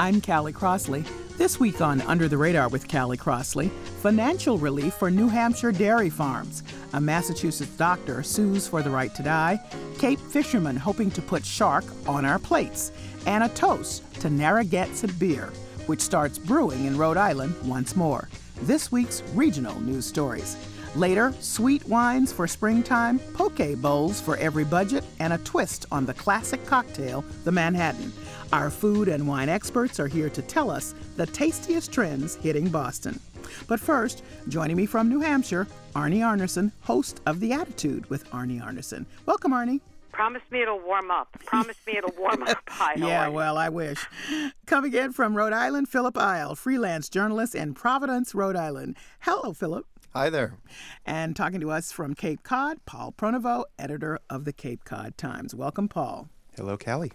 I'm Callie Crossley. This week on Under the Radar with Callie Crossley, financial relief for New Hampshire dairy farms. A Massachusetts doctor sues for the right to die. Cape fishermen hoping to put shark on our plates. And a toast to Narragansett beer, which starts brewing in Rhode Island once more. This week's regional news stories. Later, sweet wines for springtime, poke bowls for every budget, and a twist on the classic cocktail, the Manhattan. Our food and wine experts are here to tell us the tastiest trends hitting Boston. But first, joining me from New Hampshire, Arnie Arnesen, host of The Attitude with Arnie Arnesen. Welcome, Arnie. Promise me it'll warm up. Promise me it'll warm up. Hi, yeah, well, I wish. Coming in from Rhode Island, Philip Eil, freelance journalist in Providence, Rhode Island. Hello, Philip. Hi there. And talking to us from Cape Cod, Paul Pronovost, editor of the Cape Cod Times. Welcome, Paul. Hello, Callie.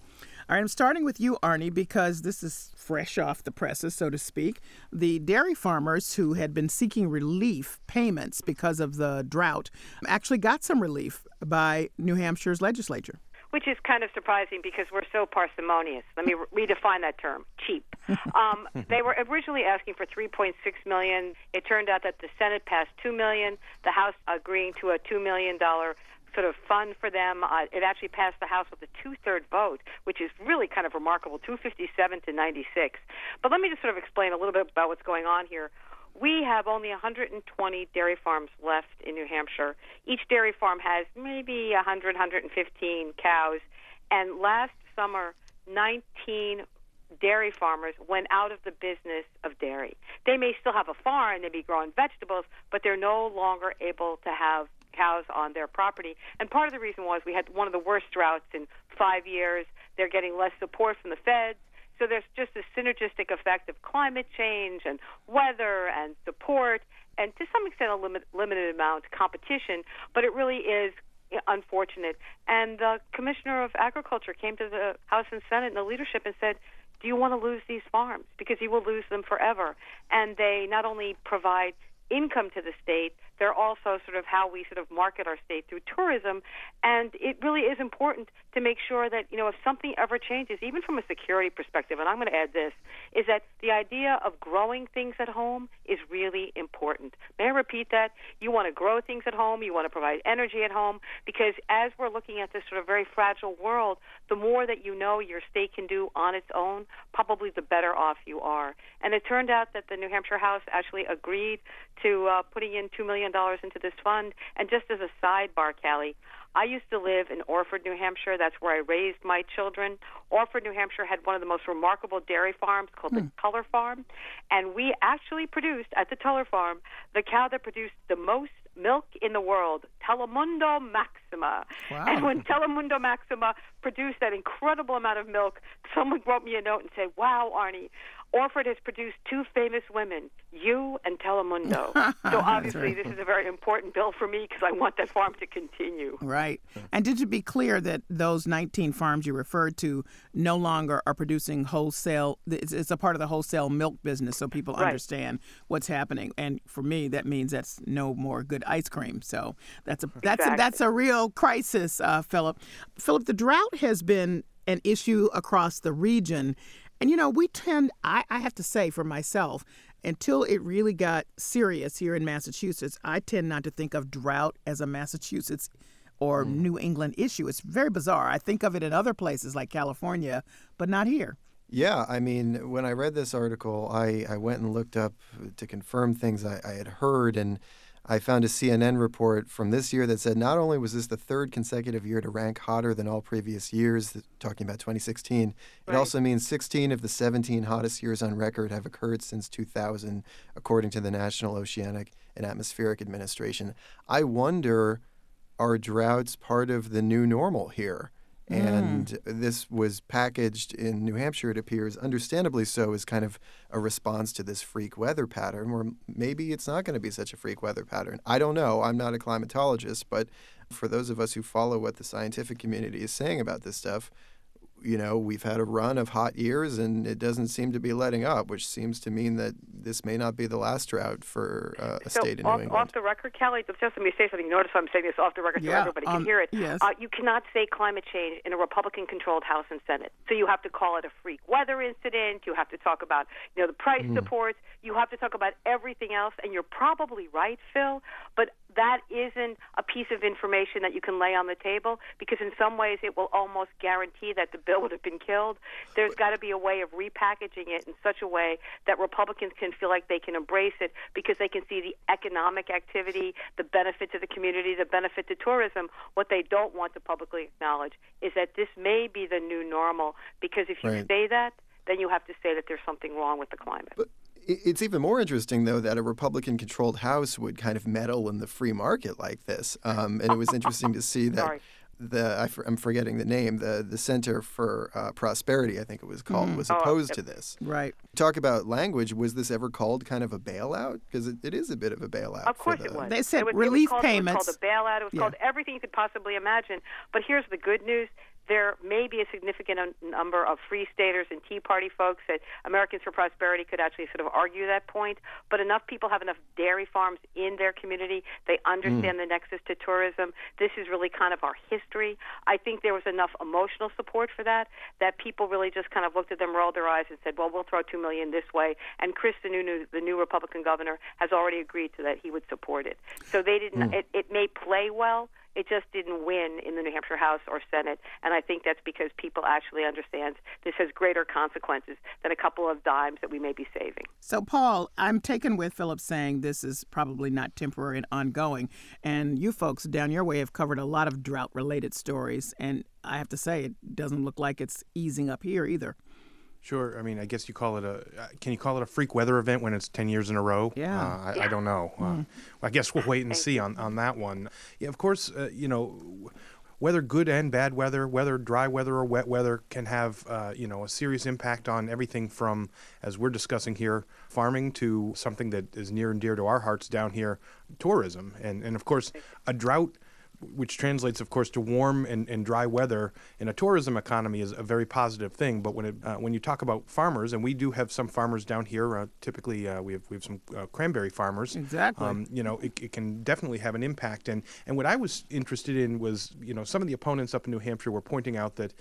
All right, I'm starting with you, Arnie, because this is fresh off the presses, so to speak. The dairy farmers who had been seeking relief payments because of the drought actually got some relief by New Hampshire's legislature which is kind of surprising because we're so parsimonious. Let me re- redefine that term: cheap. Um, they were originally asking for 3.6 million. It turned out that the Senate passed 2 million. The House agreeing to a 2 million dollar sort of fun for them. Uh, it actually passed the House with a two-third vote, which is really kind of remarkable, 257 to 96. But let me just sort of explain a little bit about what's going on here. We have only 120 dairy farms left in New Hampshire. Each dairy farm has maybe 100, 115 cows. And last summer, 19 dairy farmers went out of the business of dairy. They may still have a farm, they may be growing vegetables, but they're no longer able to have cows on their property. And part of the reason was we had one of the worst droughts in five years. They're getting less support from the feds. So there's just a synergistic effect of climate change and weather and support, and to some extent a limit, limited amount competition. But it really is unfortunate. And the commissioner of agriculture came to the House and Senate and the leadership and said, "Do you want to lose these farms? Because you will lose them forever." And they not only provide income to the state, they're also sort of how we sort of market our state through tourism. And it really is important to make sure that, you know, if something ever changes, even from a security perspective, and I'm going to add this, is that the idea of growing things at home is really important. May I repeat that? You want to grow things at home, you want to provide energy at home, because as we're looking at this sort of very fragile world, the more that you know your state can do on its own, probably the better off you are. And it turned out that the New Hampshire House actually agreed to uh, putting in $2 million into this fund. And just as a sidebar, Callie, I used to live in Orford, New Hampshire. That's where I raised my children. Orford, New Hampshire had one of the most remarkable dairy farms called hmm. the Tuller Farm. And we actually produced at the Tuller Farm the cow that produced the most milk in the world, Telemundo Maxima. Wow. And when Telemundo Maxima produced that incredible amount of milk, someone wrote me a note and said, Wow, Arnie, Orford has produced two famous women, you and Telemundo. so obviously, this is a very important bill for me because I want that farm to continue. Right. And did you be clear that those 19 farms you referred to no longer are producing wholesale? It's, it's a part of the wholesale milk business, so people right. understand what's happening. And for me, that means that's no more good ice cream. So that's a that's exactly. a, that's a real crisis, uh, Philip. Philip, the drought has been an issue across the region. And you know, we tend, I, I have to say for myself, until it really got serious here in Massachusetts, I tend not to think of drought as a Massachusetts or mm. New England issue. It's very bizarre. I think of it in other places like California, but not here. Yeah, I mean, when I read this article, I, I went and looked up to confirm things I, I had heard, and I found a CNN report from this year that said not only was this the third consecutive year to rank hotter than all previous years, talking about 2016, Right. it also means 16 of the 17 hottest years on record have occurred since 2000, according to the National Oceanic and Atmospheric Administration. I wonder are droughts part of the new normal here? Mm. And this was packaged in New Hampshire, it appears, understandably so, as kind of a response to this freak weather pattern, where maybe it's not going to be such a freak weather pattern. I don't know. I'm not a climatologist, but for those of us who follow what the scientific community is saying about this stuff, you know, we've had a run of hot years and it doesn't seem to be letting up, which seems to mean that this may not be the last drought for uh, a so state in off, New England. off the record, Callie, just let me say something. Notice I'm saying this off the record so Yeah, everybody can um, hear it. yes. Uh, you cannot say climate change in a Republican-controlled House and Senate. So you have to call it a freak weather incident. You have to talk about, you know, the price supports. You have to talk about everything else. And you're probably right, Phil. But that isn't a piece of information that you can lay on the table because in some ways it will almost guarantee that the bill would have been killed. There's got to be a way of repackaging it in such a way that Republicans can feel like they can embrace it because they can see the economic activity, the benefit to the community, the benefit to tourism. What they don't want to publicly acknowledge is that this may be the new normal because if you Right. say that, then you have to say that there's something wrong with the climate. I- It's even more interesting, though, that a Republican controlled House would kind of meddle in the free market like this. Um, and it was interesting to see that Sorry. the I am forgetting the name the the Center for uh, Prosperity I think it was called was Oh, opposed yep. to this. Right. Talk about language. Was this ever called kind of a bailout? Because it, it is a bit of a bailout. Of course the- it was. They said it was, relief it was called, payments. It was called a bailout. It was Yeah. called everything you could possibly imagine. But here's the good news. There may be a significant number of free staters and Tea Party folks that Americans for Prosperity could actually sort of argue that point. But enough people have enough dairy farms in their community. They understand mm. the nexus to tourism. This is really kind of our history. I think there was enough emotional support for that that people really just kind of looked at them, rolled their eyes, and said, "Well, we'll throw two million this way." And Chris, the new the new Republican governor, has already agreed to that. He would support it. So they didn't. Mm. It, it may play well. It just didn't win in the New Hampshire House or Senate, and I think that's because people actually understand this has greater consequences than a couple of dimes that we may be saving. So, Paul, I'm taken with Philip saying this is probably not temporary and ongoing. And you folks down your way have covered a lot of drought related stories. And I have to say, it doesn't look like it's easing up here either. Sure. I mean, I guess you call it a. uh, Can you call it a freak weather event when it's ten years in a row? Yeah. Uh, I, I don't know. Uh, I guess we'll wait and see on, on that one. Yeah, of course. Uh, you know, whether good and bad weather, whether dry weather or wet weather, can have uh, you know a serious impact on everything from, as we're discussing here, farming to something that is near and dear to our hearts down here, tourism, and and of course a drought which translates, of course, to warm and, and dry weather in a tourism economy is a very positive thing. But when it, uh, when you talk about farmers, and we do have some farmers down here, uh, typically uh, we have we have some uh, cranberry farmers. Exactly. Um, you know, it, it can definitely have an impact. And and what I was interested in was, you know, some of the opponents up in New Hampshire were pointing out that.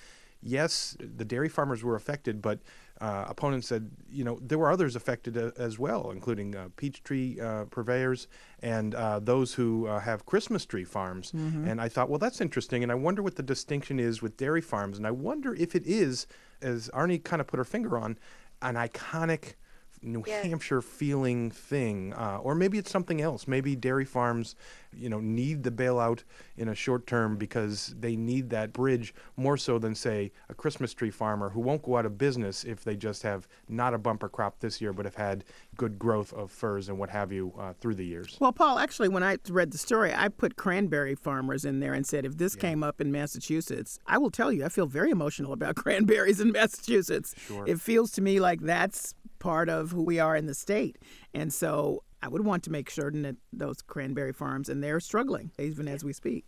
Yes, the dairy farmers were affected, but uh, opponents said, you know, there were others affected uh, as well, including uh, peach tree uh, purveyors and uh, those who uh, have Christmas tree farms. And I thought, well, that's interesting. And I wonder what the distinction is with dairy farms. And I wonder if it is, as Arnie kind of put her finger on, an iconic New Yes. Hampshire feeling thing, uh, or maybe it's something else. Maybe dairy farms, you know, need the bailout in a short term because they need that bridge more so than say a Christmas tree farmer who won't go out of business if they just have not a bumper crop this year, but have had good growth of firs and what have you uh, through the years. Well, Paul, actually, when I read the story, I put cranberry farmers in there and said, if this came up in Massachusetts, I will tell you, I feel very emotional about cranberries in Massachusetts. Sure. It feels to me like that's part of who we are in the state. And so I would want to make certain that those cranberry farms, and they're struggling even as we speak.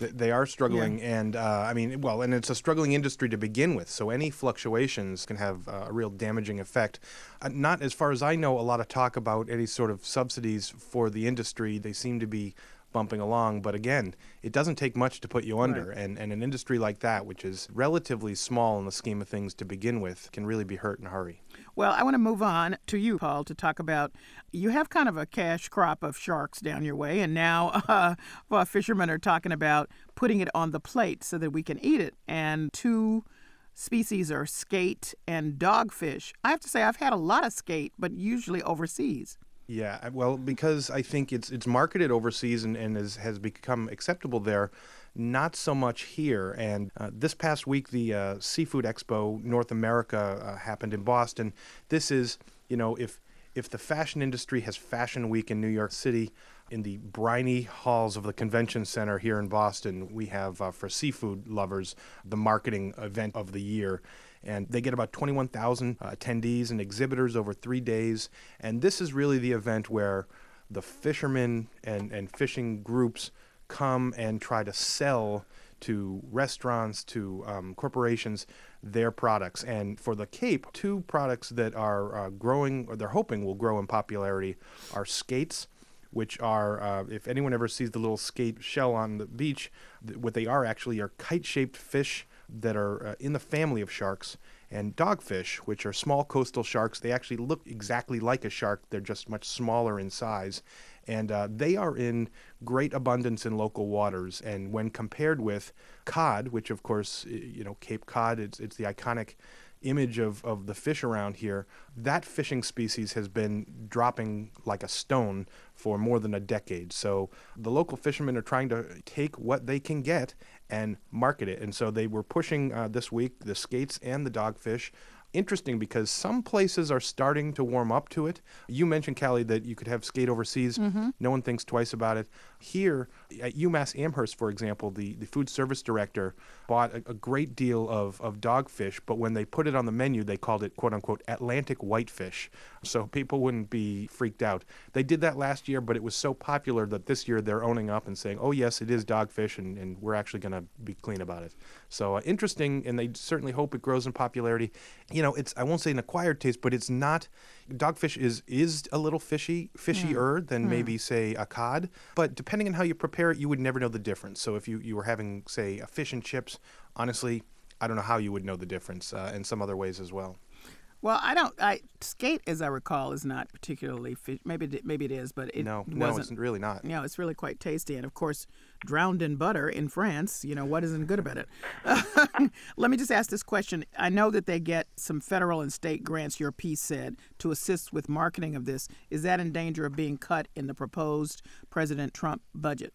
They are struggling, and uh, I mean, well, and it's a struggling industry to begin with. So any fluctuations can have uh, a real damaging effect. Uh, not as far as I know, a lot of talk about any sort of subsidies for the industry. They seem to be bumping along, but again, it doesn't take much to put you under, and, and an industry like that, which is relatively small in the scheme of things to begin with, can really be hurt in a hurry. Well, I want to move on to you, Paul, to talk about you have kind of a cash crop of sharks down your way, and now uh, well, fishermen are talking about putting it on the plate so that we can eat it. And two species are skate and dogfish. I have to say, I've had a lot of skate, but usually overseas. Yeah, well, because I think it's it's marketed overseas and, and is, has become acceptable there, not so much here. And uh, this past week, the uh, Seafood Expo North America uh, happened in Boston. This is, you know, if if the fashion industry has Fashion Week in New York City, in the briny halls of the convention center here in Boston, we have uh, for seafood lovers the marketing event of the year. And they get about 21,000 uh, attendees and exhibitors over three days. And this is really the event where the fishermen and, and fishing groups come and try to sell to restaurants, to um, corporations, their products. And for the Cape, two products that are uh, growing, or they're hoping will grow in popularity, are skates. Which are, uh, if anyone ever sees the little skate shell on the beach, th- what they are actually are kite shaped fish that are uh, in the family of sharks and dogfish, which are small coastal sharks. They actually look exactly like a shark, they're just much smaller in size and uh, they are in great abundance in local waters. And when compared with cod, which of course, you know, Cape Cod, it's, it's the iconic image of, of the fish around here, that fishing species has been dropping like a stone for more than a decade. So the local fishermen are trying to take what they can get and market it. And so they were pushing uh, this week the skates and the dogfish interesting because some places are starting to warm up to it. You mentioned, Callie, that you could have skate overseas. Mm-hmm. No one thinks twice about it. Here at UMass Amherst, for example, the, the food service director bought a, a great deal of, of dogfish, but when they put it on the menu, they called it quote unquote Atlantic whitefish. So people wouldn't be freaked out. They did that last year, but it was so popular that this year they're owning up and saying, oh, yes, it is dogfish, and, and we're actually going to be clean about it. So uh, interesting, and they certainly hope it grows in popularity. You know, it's I won't say an acquired taste, but it's not. Dogfish is is a little fishy, fishier mm. than mm. maybe say a cod. But depending on how you prepare it, you would never know the difference. So if you you were having say a fish and chips, honestly, I don't know how you would know the difference uh, in some other ways as well. Well, I don't. I skate, as I recall, is not particularly fish. Maybe maybe it is, but it no, wasn't. No, it's really not. You know, it's really quite tasty, and of course, drowned in butter in France. You know, what isn't good about it? Let me just ask this question. I know that they get some federal and state grants. Your piece said to assist with marketing of this. Is that in danger of being cut in the proposed President Trump budget?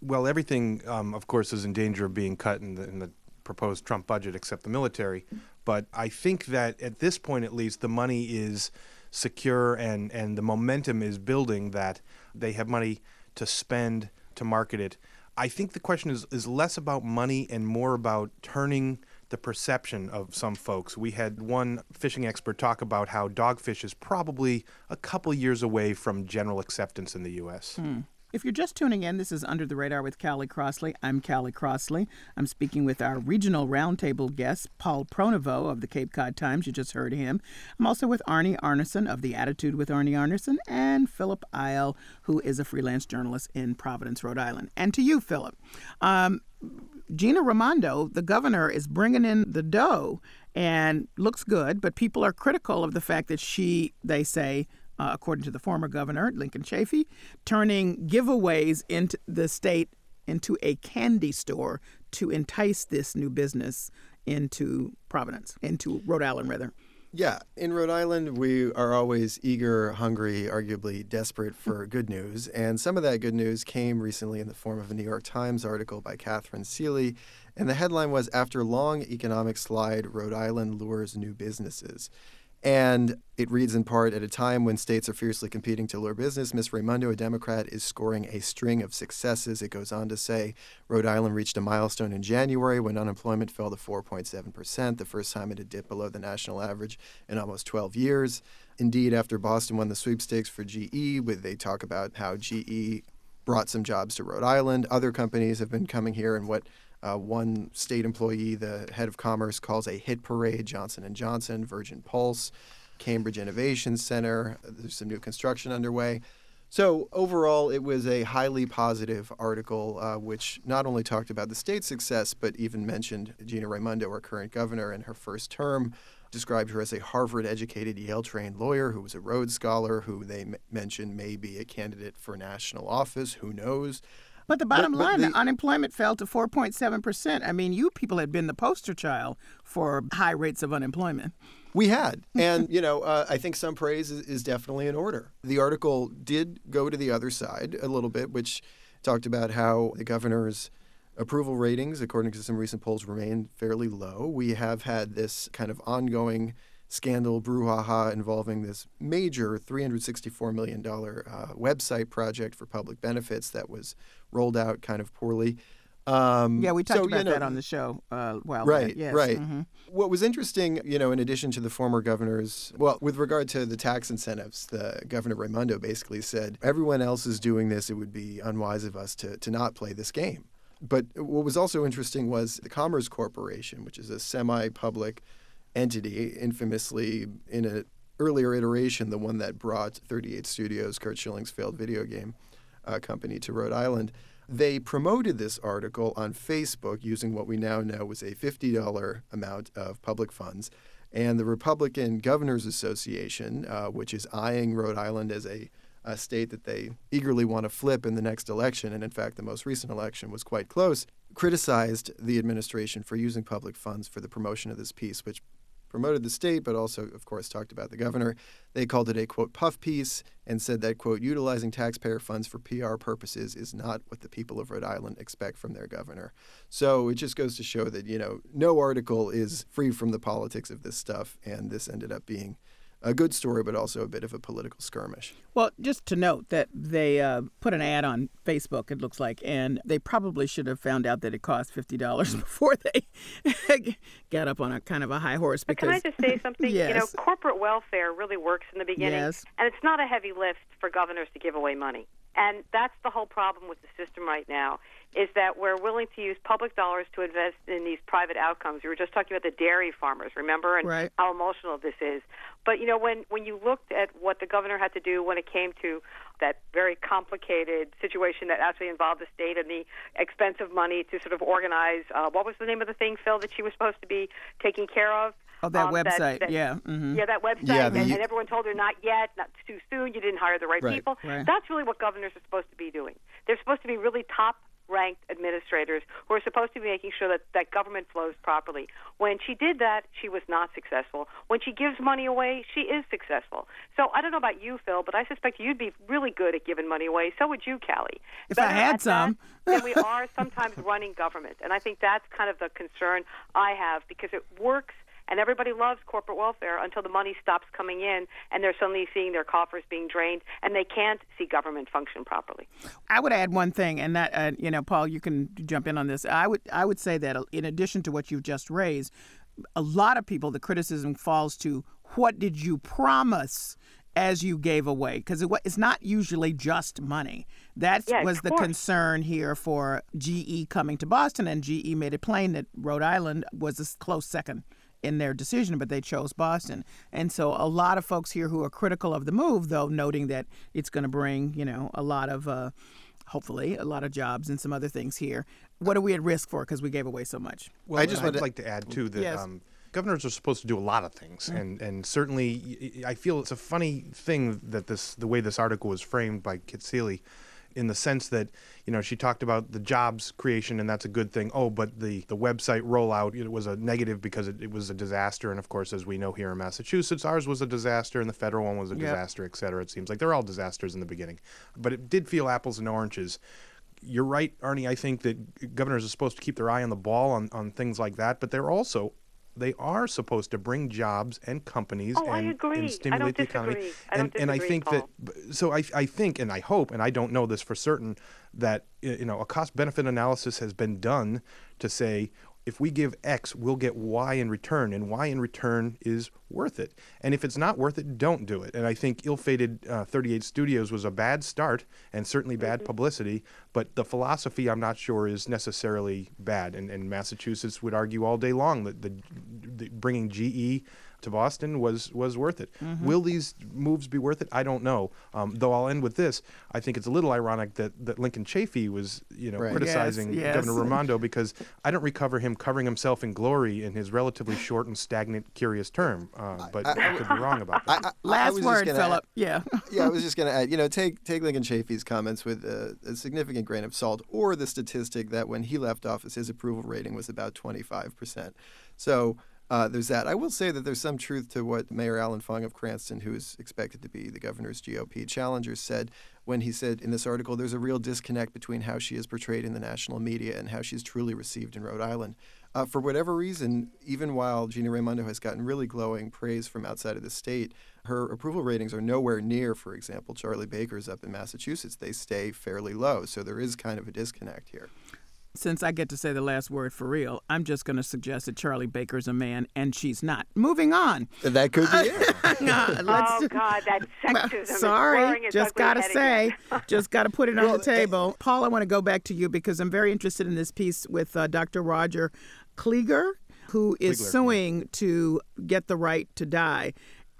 Well, everything, um, of course, is in danger of being cut in the, in the proposed Trump budget, except the military. But I think that at this point, at least, the money is secure and, and the momentum is building that they have money to spend to market it. I think the question is, is less about money and more about turning the perception of some folks. We had one fishing expert talk about how dogfish is probably a couple years away from general acceptance in the U.S. Hmm. If you're just tuning in, this is Under the Radar with Callie Crossley. I'm Callie Crossley. I'm speaking with our regional roundtable guest, Paul Pronovost of the Cape Cod Times. You just heard him. I'm also with Arnie Arnesen of The Attitude with Arnie Arnesen and Philip Eil, who is a freelance journalist in Providence, Rhode Island. And to you, Philip. Um, Gina Raimondo, the governor, is bringing in the dough and looks good, but people are critical of the fact that she, they say, uh, according to the former governor, Lincoln Chafee, turning giveaways into the state into a candy store to entice this new business into Providence, into Rhode Island, rather. Yeah, in Rhode Island, we are always eager, hungry, arguably desperate for good news. And some of that good news came recently in the form of a New York Times article by Katharine Seelye. And the headline was After Long Economic Slide, Rhode Island Lures New Businesses. And it reads in part At a time when states are fiercely competing to lure business, Miss Raimondo, a Democrat, is scoring a string of successes. It goes on to say Rhode Island reached a milestone in January when unemployment fell to 4.7%, the first time it had dipped below the national average in almost 12 years. Indeed, after Boston won the sweepstakes for GE, they talk about how GE brought some jobs to Rhode Island. Other companies have been coming here, and what uh, one state employee, the head of commerce, calls a hit parade. Johnson and Johnson, Virgin Pulse, Cambridge Innovation Center. There's some new construction underway. So overall, it was a highly positive article, uh, which not only talked about the state's success, but even mentioned Gina Raimondo, our current governor, in her first term. Described her as a Harvard-educated, Yale-trained lawyer who was a Rhodes Scholar, who they m- mentioned may be a candidate for national office. Who knows? But the bottom but line, the, the- unemployment fell to 4.7%. I mean, you people had been the poster child for high rates of unemployment. We had. And, you know, uh, I think some praise is, is definitely in order. The article did go to the other side a little bit, which talked about how the governor's approval ratings, according to some recent polls, remain fairly low. We have had this kind of ongoing scandal brouhaha involving this major $364 million uh, website project for public benefits that was rolled out kind of poorly. Um, Yeah, we talked so, about you know, that on the show. Uh, well, Right, yes. right. mhm. What was interesting, you know, in addition to the former governors, well, with regard to the tax incentives, the Governor Raimondo basically said, everyone else is doing this. It would be unwise of us to, to not play this game. But what was also interesting was the Commerce Corporation, which is a semi public entity, infamously in an earlier iteration, the one that brought 38 Studios, Curt Schilling's failed video game uh, company, to Rhode Island. They promoted this article on Facebook using what we now know was a $50 amount of public funds. And the Republican Governors Association, uh, which is eyeing Rhode Island as a, a state that they eagerly want to flip in the next election, and in fact, the most recent election was quite close, criticized the administration for using public funds for the promotion of this piece, which promoted the state, but also, of course, talked about the governor. They called it a quote puff piece and said that quote utilizing taxpayer funds for PR purposes is not what the people of Rhode Island expect from their governor. So it just goes to show that you know no article is free from the politics of this stuff, and this ended up being a good story, but also a bit of a political skirmish. Well, just to note that they uh, put an ad on Facebook, it looks like, and they probably should have found out that it cost $50 before they got up on a kind of a high horse. But Because, can I just say something? yes. You know, corporate welfare really works in the beginning, Yes. and it's not a heavy lift for governors to give away money. And that's the whole problem with the system right now is that we're willing to use public dollars to invest in these private outcomes. We were just talking about the dairy farmers, remember, and Right. how emotional this is. But you know, when when you looked at what the governor had to do when it came to that very complicated situation that actually involved the state and the expensive money to sort of organize uh, what was the name of the thing, Phil, that she was supposed to be taking care of? oh, that Um, website, that- yeah. hmm Yeah, that website, Yeah, and, and everyone told her not yet, not too soon. You didn't hire the right, Right, people. right. That's really what governors are supposed to be doing. They're supposed to be really top ranked administrators who are supposed to be making sure that that government flows properly. When she did that, she was not successful. When she gives money away, she is successful. So I don't know about you, Phil, but I suspect you'd be really good at giving money away. So would you, Callie. If I had some. that we are sometimes running government. And I think that's kind of the concern I have because it works and everybody loves corporate welfare until the money stops coming in and they're suddenly seeing their coffers being drained and they can't see government function properly. I would add one thing, and that uh, you know, Paul, you can jump in on this. I would I would say that uh, in addition to what you've just raised, a lot of people the criticism falls to what did you promise as you gave away because it, it's not usually just money. That Yeah, was the course. concern here for GE coming to Boston, and GE made it plain that Rhode Island was a close second in their decision, but they chose Boston. And so a lot of folks here who are critical of the move, though, noting that it's going to bring, you know, a lot of, uh, hopefully, a lot of jobs and some other things here. What are we at risk for because we gave away so much? Well, I just I'd like to add too that Yes. um, governors are supposed to do a lot of things, and and certainly I feel it's a funny thing that this the way this article was framed by Kit Seelye, in the sense that you know she talked about the jobs creation and that's a good thing. Oh, but the the website rollout it was a negative because it, it was a disaster, and of course, as we know here in Massachusetts, ours was a disaster, and the federal one was a Yep. disaster, et cetera. It seems like they're all disasters in the beginning, but it did feel apples and oranges you're right, Arnie. I think that governors are supposed to keep their eye on the ball on, on things like that, but they're also they are supposed to bring jobs and companies Oh, and, and stimulate the economy. I and and I think Paul. that so I I think and I hope and I don't know this for certain that you know a cost benefit analysis has been done to say if we give X, we'll get Y in return, and Y in return is worth it. And if it's not worth it, don't do it. And I think ill-fated uh, 38 Studios was a bad start and certainly bad publicity, but the philosophy I'm not sure is necessarily bad. And, and Massachusetts would argue all day long that the, the bringing GE to Boston was was worth it. Mm-hmm. Will these moves be worth it? I don't know. Um, though I'll end with this. I think it's a little ironic that, that Lincoln Chafee was you know Right. criticizing Yes, yes. Governor Raimondo because I don't recover him covering himself in glory in his relatively short and stagnant, curious term. Uh, but I, could be wrong about that. I, I- I Last was just word, gonna Philip. Yeah. yeah, I was just going to add, you know, take take Lincoln Chafee's comments with a, a significant grain of salt, or the statistic that when he left office, his approval rating was about 25 percent. So uh, there's that. I will say that there's some truth to what Mayor Allan Fung of Cranston, who is expected to be the governor's GOP challenger, said when he said in this article, there's a real disconnect between how she is portrayed in the national media and how she's truly received in Rhode Island. Uh, for whatever reason, even while Gina Raimondo has gotten really glowing praise from outside of the state, her approval ratings are nowhere near, for example, Charlie Baker's up in Massachusetts. They stay fairly low. So there is kind of a disconnect here. Since I get to say the last word for real, I'm just going to suggest that Charlie Baker's a man and she's not. Moving on. That could be it. Nah, let's oh just- God, that sexism is Sorry, rearing just gotta say, just gotta put it on the table. Paul, I want to go back to you because I'm very interested in this piece with uh, Dr. Roger Kligler, who is Kligler, yeah. suing to get the right to die.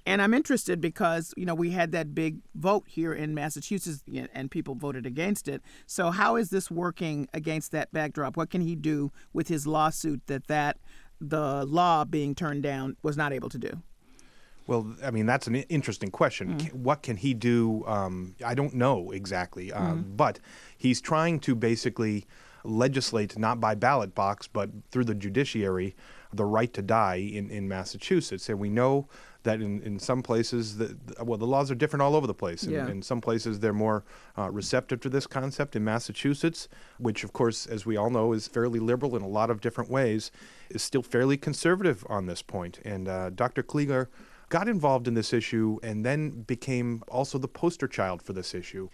And I'm interested because you know we had that big vote here in Massachusetts, and people voted against it. So how is this working against that backdrop? What can he do with his lawsuit that that the law being turned down was not able to do? Well, I mean, that's an interesting question. Ca- What can he do? Um, I don't know exactly, um, but he's trying to basically legislate not by ballot box, but through the judiciary, the right to die in, in Massachusetts. And we know that in, in some places, the, well, the laws are different all over the place. In, Yeah. in some places, they're more uh, receptive to this concept. In Massachusetts, which, of course, as we all know, is fairly liberal in a lot of different ways, is still fairly conservative on this point. And uh, Dr. Kligler got involved in this issue and then became also the poster child for this issue.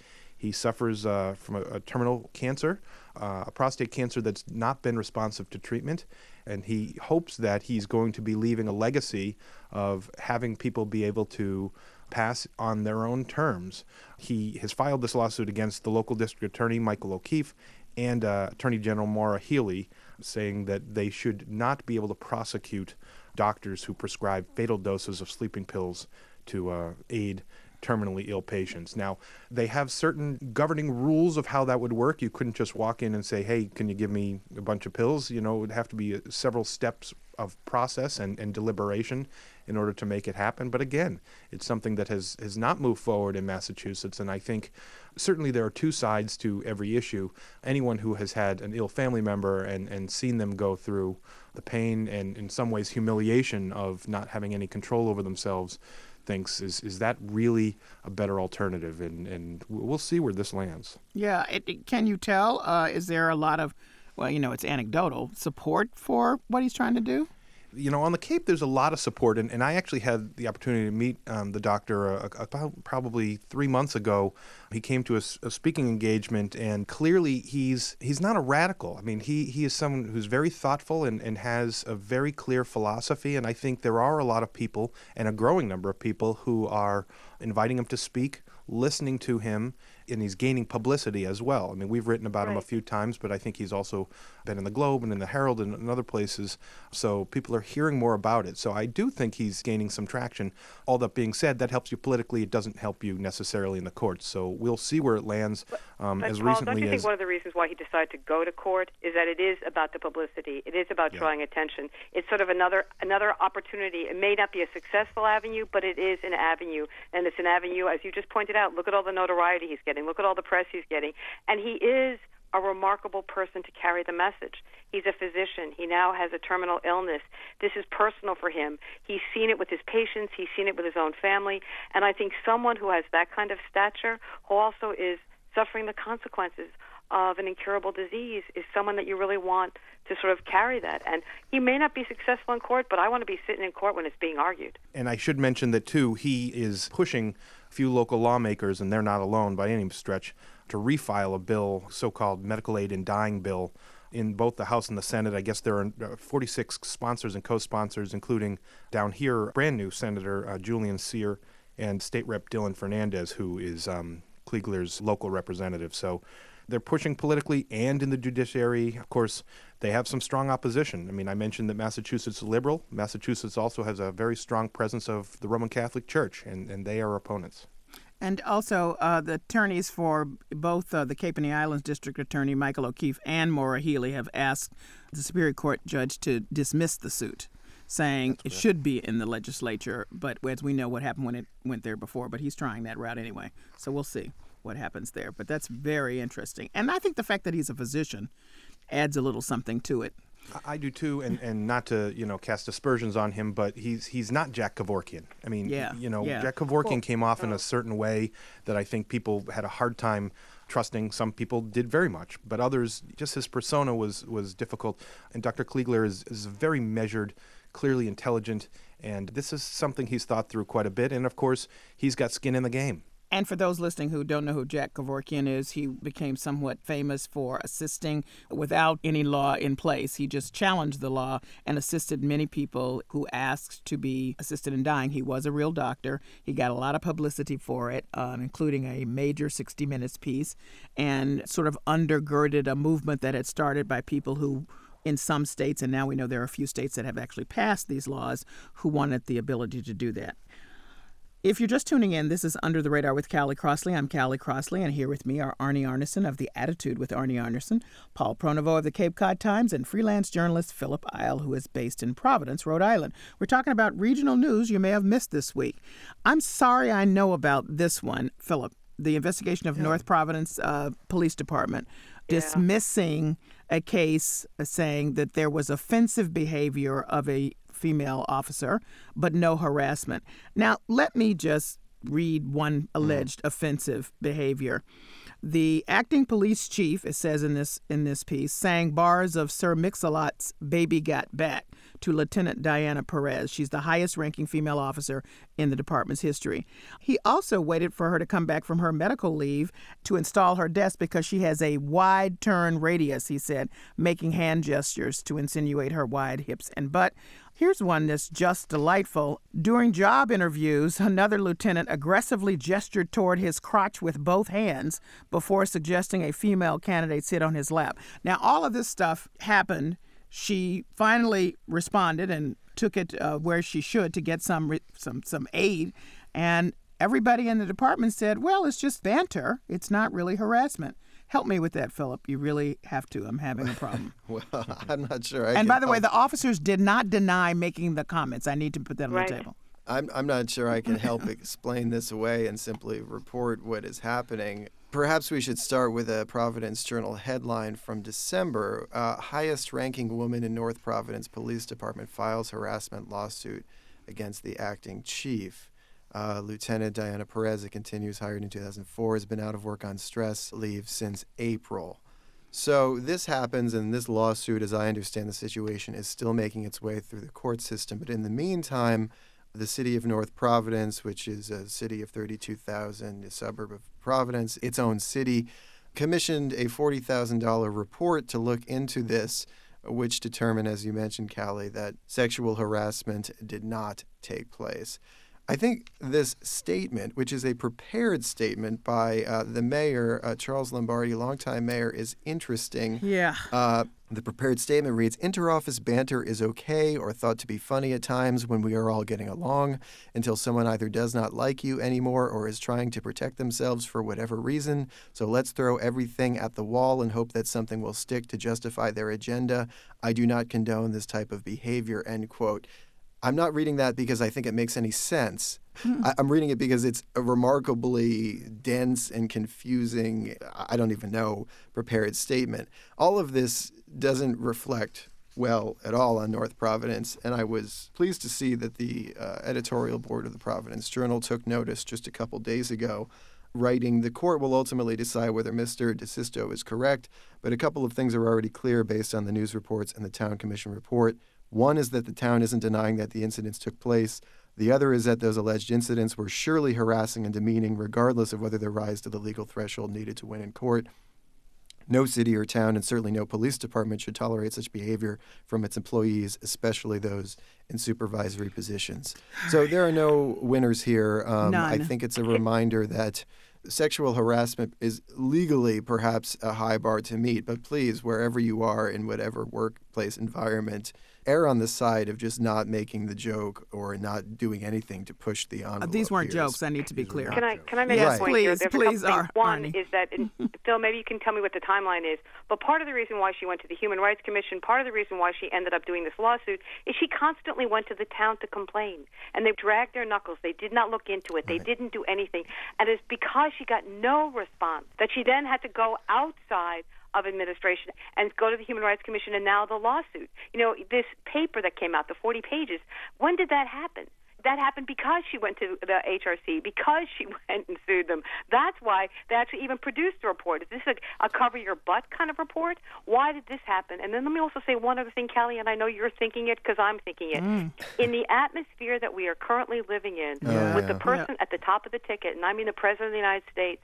He suffers uh, from a, a terminal cancer, uh, a prostate cancer that's not been responsive to treatment, and he hopes that he's going to be leaving a legacy of having people be able to pass on their own terms. He has filed this lawsuit against the local district attorney, Michael O'Keefe, and uh, Attorney General Maura Healey, saying that they should not be able to prosecute doctors who prescribe fatal doses of sleeping pills to uh, aid terminally ill patients. Now, they have certain governing rules of how that would work. You couldn't just walk in and say, hey, can you give me a bunch of pills? You know, it would have to be uh, several steps of process and, and deliberation in order to make it happen. But again, it's something that has, has not moved forward in Massachusetts. And I think certainly there are two sides to every issue. Anyone who has had an ill family member and, and seen them go through the pain and, in some ways, humiliation of not having any control over themselves thinks is, is that really a better alternative? And, and we'll see where this lands. Yeah, it, it- can you tell? Uh, is there a lot of, well, you know, it's anecdotal support for what he's trying to do? You know, on the Cape, there's a lot of support, and, and I actually had the opportunity to meet um, the doctor uh, about probably three months ago. He came to a speaking engagement, and clearly he's he's not a radical. I mean, he he is someone who's very thoughtful and, and has a very clear philosophy, and I think there are a lot of people, and a growing number of people, who are inviting him to speak, listening to him, and he's gaining publicity as well. I mean, we've written about him a few times, but I think he's also been in the Globe and in the Herald and in other places. So people are hearing more about it. So I do think he's gaining some traction. All that being said, that helps you politically. It doesn't help you necessarily in the courts. So we'll see where it lands. Um, But as Paul, don't recently you think as one of the reasons why he decided to go to court is that it is about the publicity? It is about Yeah. drawing attention. It's sort of another another opportunity. It may not be a successful avenue, but it is an avenue, and it's an avenue, as you just pointed out. Look at all the notoriety he's getting. Look at all the press he's getting, and he is a remarkable person to carry the message. He's a physician. He now has a terminal illness. This is personal for him. He's seen it with his patients, he's seen it with his own family, and I think someone who has that kind of stature, who also is suffering the consequences of an incurable disease, is someone that you really want to sort of carry that. And he may not be successful in court, but I want to be sitting in court when it's being argued. And I should mention that, too, he is pushing few local lawmakers, and they're not alone by any stretch, to refile a bill, so called medical aid in dying bill, in both the House and the Senate. I guess there are uh, 46 sponsors and co sponsors, including down here, brand new Senator uh, Julian Cyr and State Rep Dylan Fernandes, who is um, Kligler's local representative. So they're pushing politically and in the judiciary. Of course, they have some strong opposition. I mean, I mentioned that Massachusetts is liberal. Massachusetts also has a very strong presence of the Roman Catholic Church, and, and they are opponents. And also, uh, the attorneys for both uh, the Cape and the Islands District Attorney Michael O'Keefe and Maura Healey have asked the Superior Court judge to dismiss the suit, saying it should be in the legislature. But as we know, what happened when it went there before. But he's trying that route anyway, so we'll see what happens there. But that's very interesting, and I think the fact that he's a physician adds a little something to it. I do too, and, and not to you know cast aspersions on him, but he's he's not Jack Kevorkian. I mean, Yeah, you know, yeah. Jack Kevorkian came off in a certain way that I think people had a hard time trusting. Some people did very much, but others just his persona was was difficult. And Dr. Kligler is is very measured, clearly intelligent, and this is something he's thought through quite a bit. And of course, he's got skin in the game. And for those listening who don't know who Jack Kevorkian is, he became somewhat famous for assisting without any law in place. He just challenged the law and assisted many people who asked to be assisted in dying. He was a real doctor. He got a lot of publicity for it, uh, including a major 60 Minutes piece, and sort of undergirded a movement that had started by people who in some states, and now we know there are a few states that have actually passed these laws, who wanted the ability to do that. If you're just tuning in, this is Under the Radar with Callie Crossley. I'm Callie Crossley, and here with me are Arnie Arnesen of The Attitude with Arnie Arnesen, Paul Pronovost of the Cape Cod Times, and freelance journalist Philip Eil, who is based in Providence, Rhode Island. We're talking about regional news you may have missed this week. I'm sorry I know about this one, Philip. The investigation of North Providence uh, Police Department dismissing a case uh, saying that there was offensive behavior of a female officer, but no harassment. Now, let me just read one mm. alleged offensive behavior. The acting police chief, it says in this in this piece, sang bars of Sir Mix-a-Lot's "Baby Got Back" to Lieutenant Diana Perez. She's the highest-ranking female officer in the department's history. He also waited for her to come back from her medical leave to install her desk because she has a wide turn radius. He said, making hand gestures to insinuate her wide hips and butt. Here's one that's just delightful. During job interviews, another lieutenant aggressively gestured toward his crotch with both hands before suggesting a female candidate sit on his lap. Now, all of this stuff happened. She finally responded and took it uh, where she should to get some some some aid, and everybody in the department said, "Well, it's just banter. It's not really harassment." Help me with that, Philip. You really have to. I'm having a problem. Well, I'm not sure. I and can by the way, the officers did not deny making the comments. I need to put that on the table. I'm, I'm not sure I can help explain this away and simply report what is happening. Perhaps we should start with a Providence Journal headline from December. Uh, highest ranking woman in North Providence Police Department files harassment lawsuit against the acting chief. Uh, Lieutenant Diana Perez, it continues, hired in 2004, has been out of work on stress leave since April. So this happens, and this lawsuit, as I understand the situation, is still making its way through the court system. But in the meantime, the city of North Providence, which is a city of 32,000, a suburb of Providence, its own city, commissioned a $40,000 report to look into this, which determined, as you mentioned, Callie, that sexual harassment did not take place. I think this statement, which is a prepared statement by uh, the mayor, uh, Charles Lombardi, longtime mayor, is interesting. Yeah. Uh, the prepared statement reads Interoffice banter is okay or thought to be funny at times when we are all getting along until someone either does not like you anymore or is trying to protect themselves for whatever reason. So let's throw everything at the wall and hope that something will stick to justify their agenda. I do not condone this type of behavior. End quote. I'm not reading that because I think it makes any sense. I, I'm reading it because it's a remarkably dense and confusing, I don't even know, prepared statement. All of this doesn't reflect well at all on North Providence, and I was pleased to see that the uh, editorial board of the Providence Journal took notice just a couple days ago. Writing, the court will ultimately decide whether Mr. DeSisto is correct, but a couple of things are already clear based on the news reports and the Town Commission report. One is that the town isn't denying that the incidents took place. The other is that those alleged incidents were surely harassing and demeaning, regardless of whether they rise to the legal threshold needed to win in court. No city or town, and certainly no police department, should tolerate such behavior from its employees, especially those in supervisory positions. So there are no winners here. Um, I think it's a reminder that sexual harassment is legally perhaps a high bar to meet, but please, wherever you are in whatever workplace environment, err on the side of just not making the joke or not doing anything to push the envelope. Uh, these weren't here. jokes. I need to be clear. Can I can I make Yes, a point here? please, There's please, couple One Arnie. is that, and Phil, maybe you can tell me what the timeline is. But part of the reason why she went to the Human Rights Commission, part of the reason why she ended up doing this lawsuit, is she constantly went to the town to complain, and they dragged their knuckles. They did not look into it. They didn't do anything, and it's because she got no response that she then had to go outside of administration and go to the Human Rights Commission and now the lawsuit. You know, this paper that came out, the 40 pages, when did that happen? That happened because she went to the HRC, because she went and sued them. That's why they actually even produced the report. Is this a, a cover your butt kind of report? Why did this happen? And then let me also say one other thing, Callie, and I know you're thinking it because I'm thinking it. Mm. In the atmosphere that we are currently living in, Yeah. with the Yeah. person at the top of the ticket, and I mean the President of the United States,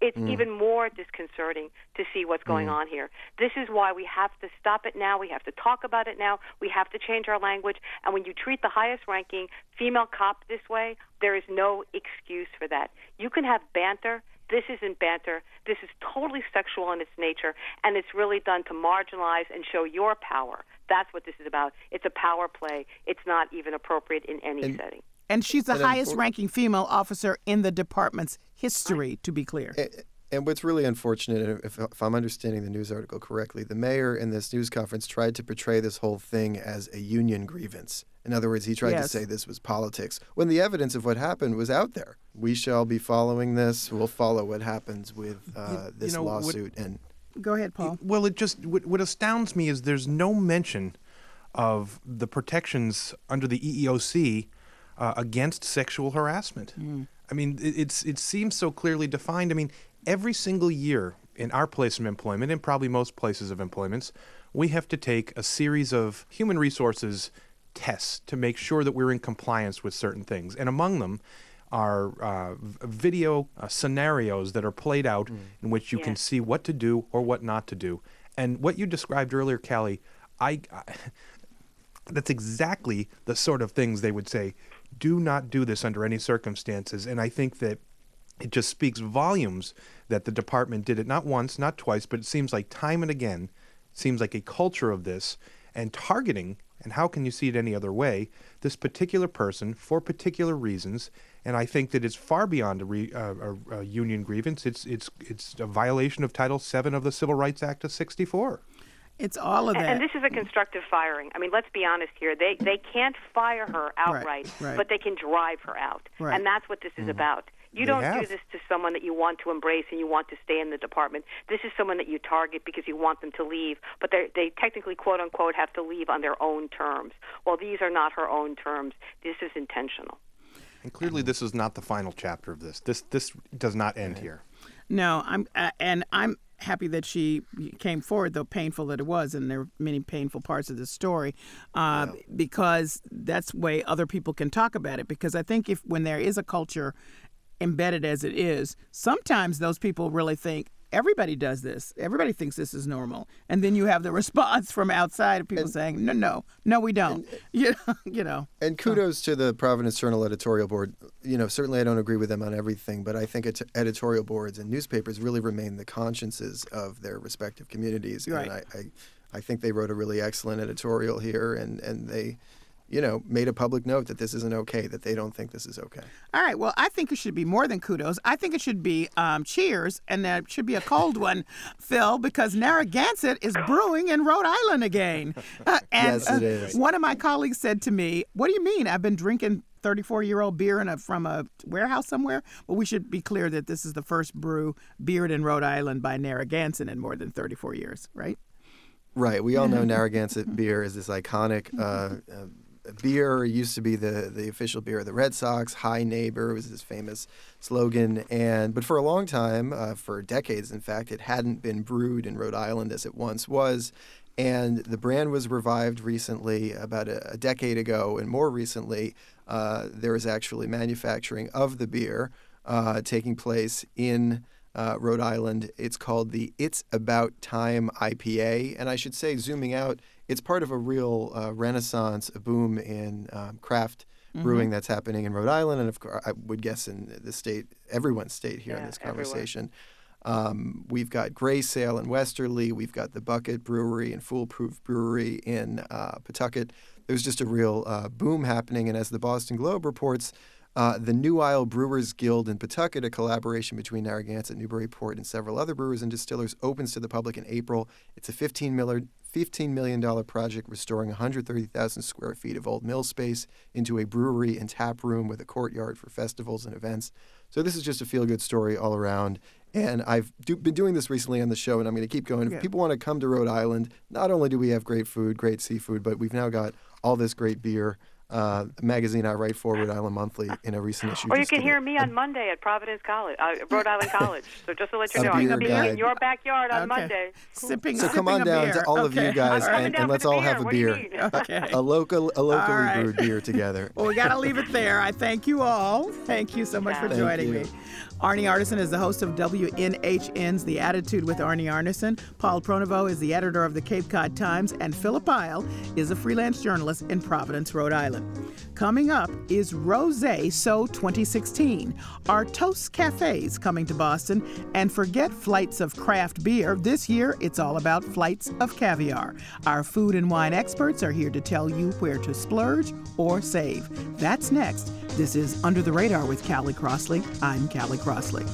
it's mm. even more disconcerting to see what's going mm. on here. This is why we have to stop it now. We have to talk about it now. We have to change our language. And when you treat the highest ranking female cop this way, there is no excuse for that. You can have banter. This isn't banter. This is totally sexual in its nature, and it's really done to marginalize and show your power. That's what this is about. It's a power play. It's not even appropriate in any And- setting. And she's the And highest unfor- ranking female officer in the department's history, to be clear. A- And what's really unfortunate, if, if I'm understanding the news article correctly, the mayor in this news conference tried to portray this whole thing as a union grievance. In other words, he tried Yes. to say this was politics when the evidence of what happened was out there. We shall be following this. We'll follow what happens with uh, you this know, what- lawsuit. and Go ahead, Paul. Well, it just what, what astounds me is there's no mention of the protections under the EEOC uh, against sexual harassment. I mean, it, it's it seems so clearly defined. I mean, every single year in our place of employment, and probably most places of employments, we have to take a series of human resources tests to make sure that we're in compliance with certain things, and among them are uh, video uh, scenarios that are played out in which you can see what to do or what not to do. And what you described earlier, Callie, I, I that's exactly the sort of things they would say. Do not do this under any circumstances. And I think that it just speaks volumes that the department did it not once, not twice, but it seems like time and again, seems like a culture of this and targeting. And how can you see it any other way? This particular person for particular reasons, and I think that it's far beyond a, re, uh, a, a union grievance. It's it's it's a violation of Title VII of the Civil Rights Act of '64. It's all of And, that. and this is a constructive firing. I mean, let's be honest here. They they can't fire her outright, right. but they can drive her out, Right. and that's what this is about. You They don't do this to someone that you want to embrace and you want to stay in the department. This is someone that you target because you want them to leave, but they they technically quote unquote have to leave on their own terms. Well, these are not her own terms. This is intentional. And clearly, this is not the final chapter of this. This this does not end here. No, I'm uh, and I'm happy that she came forward, though painful that it was, and there are many painful parts of this story, uh, because that's way other people can talk about it. Because I think if when there is a culture embedded as it is, sometimes those people really think everybody does this. Everybody thinks this is normal, and then you have the response from outside of people saying, "No, no, no, we don't." Uh, you know, you know. And kudos to the Providence Journal editorial board. You know, certainly I don't agree with them on everything, but I think ed- editorial boards and newspapers really remain the consciences of their respective communities. Right. And I, I, I think they wrote a really excellent editorial here, and, and they, you know, made a public note that this isn't okay, that they don't think this is okay. All right. Well, I think it should be more than kudos. I think it should be um, cheers, and that should be a cold one, Phil, because Narragansett is brewing in Rhode Island again. Uh, and Yes, it is. one of my colleagues said to me, "What do you mean? I've been drinking." 34 year old beer in a, from a warehouse somewhere. Well, we should be clear that this is the first brew beered in Rhode Island by Narragansett in more than 34 years, right? Right. We all know Narragansett beer is this iconic uh, uh, beer. Used to be the, the official beer of the Red Sox. Hi neighbor was this famous slogan. And but for a long time, uh, for decades, in fact, it hadn't been brewed in Rhode Island as it once was. And the brand was revived recently, about a, a decade ago, and more recently, uh, there is actually manufacturing of the beer uh, taking place in uh, Rhode Island. It's called the It's About Time IPA. And I should say, zooming out, it's part of a real uh, renaissance, a boom in um, craft brewing that's happening in Rhode Island, and of course, I would guess in the state, everyone's state here in this conversation. Um, we've got Grey Sail in Westerly. We've got the Bucket Brewery and Foolproof Brewery in uh, Pawtucket. There's just a real uh, boom happening. And as the Boston Globe reports, uh, the New Isle Brewers Guild in Pawtucket, a collaboration between Narragansett, Newburyport, and several other brewers and distillers, opens to the public in April. It's a 15 miller, $15 million project restoring 130,000 square feet of old mill space into a brewery and tap room with a courtyard for festivals and events. So this is just a feel good story all around. And I've do, been doing this recently on the show, and I'm going to keep going. If Yeah. people want to come to Rhode Island, not only do we have great food, great seafood, but we've now got all this great beer. Uh, magazine I write for, Rhode Island Monthly, in a recent issue. Or you can hear a- me on Monday at Providence College, uh, Rhode Island College. So just to let you know, I'm going to be in your backyard on Okay. Monday. Sipping, So come sipping on down beer. to all of you guys, All right. and, and let's for the all have a What beer. Okay. a local, a locally right. brewed beer together. Well, we got to leave it there. I thank you all. Thank you so much for Thank joining you. me. Arnie Arnesen is the host of WNHN's The Attitude with Arnie Arnesen. Paul Pronovost is the editor of the Cape Cod Times, and Philip Eil is a freelance journalist in Providence, Rhode Island. Coming up is Rose So 2016. Are Toast Cafes coming to Boston? And forget flights of craft beer. This year, it's all about flights of caviar. Our food and wine experts are here to tell you where to splurge or save. That's next. This is Under the Radar with Callie Crossley. I'm Callie Crossley.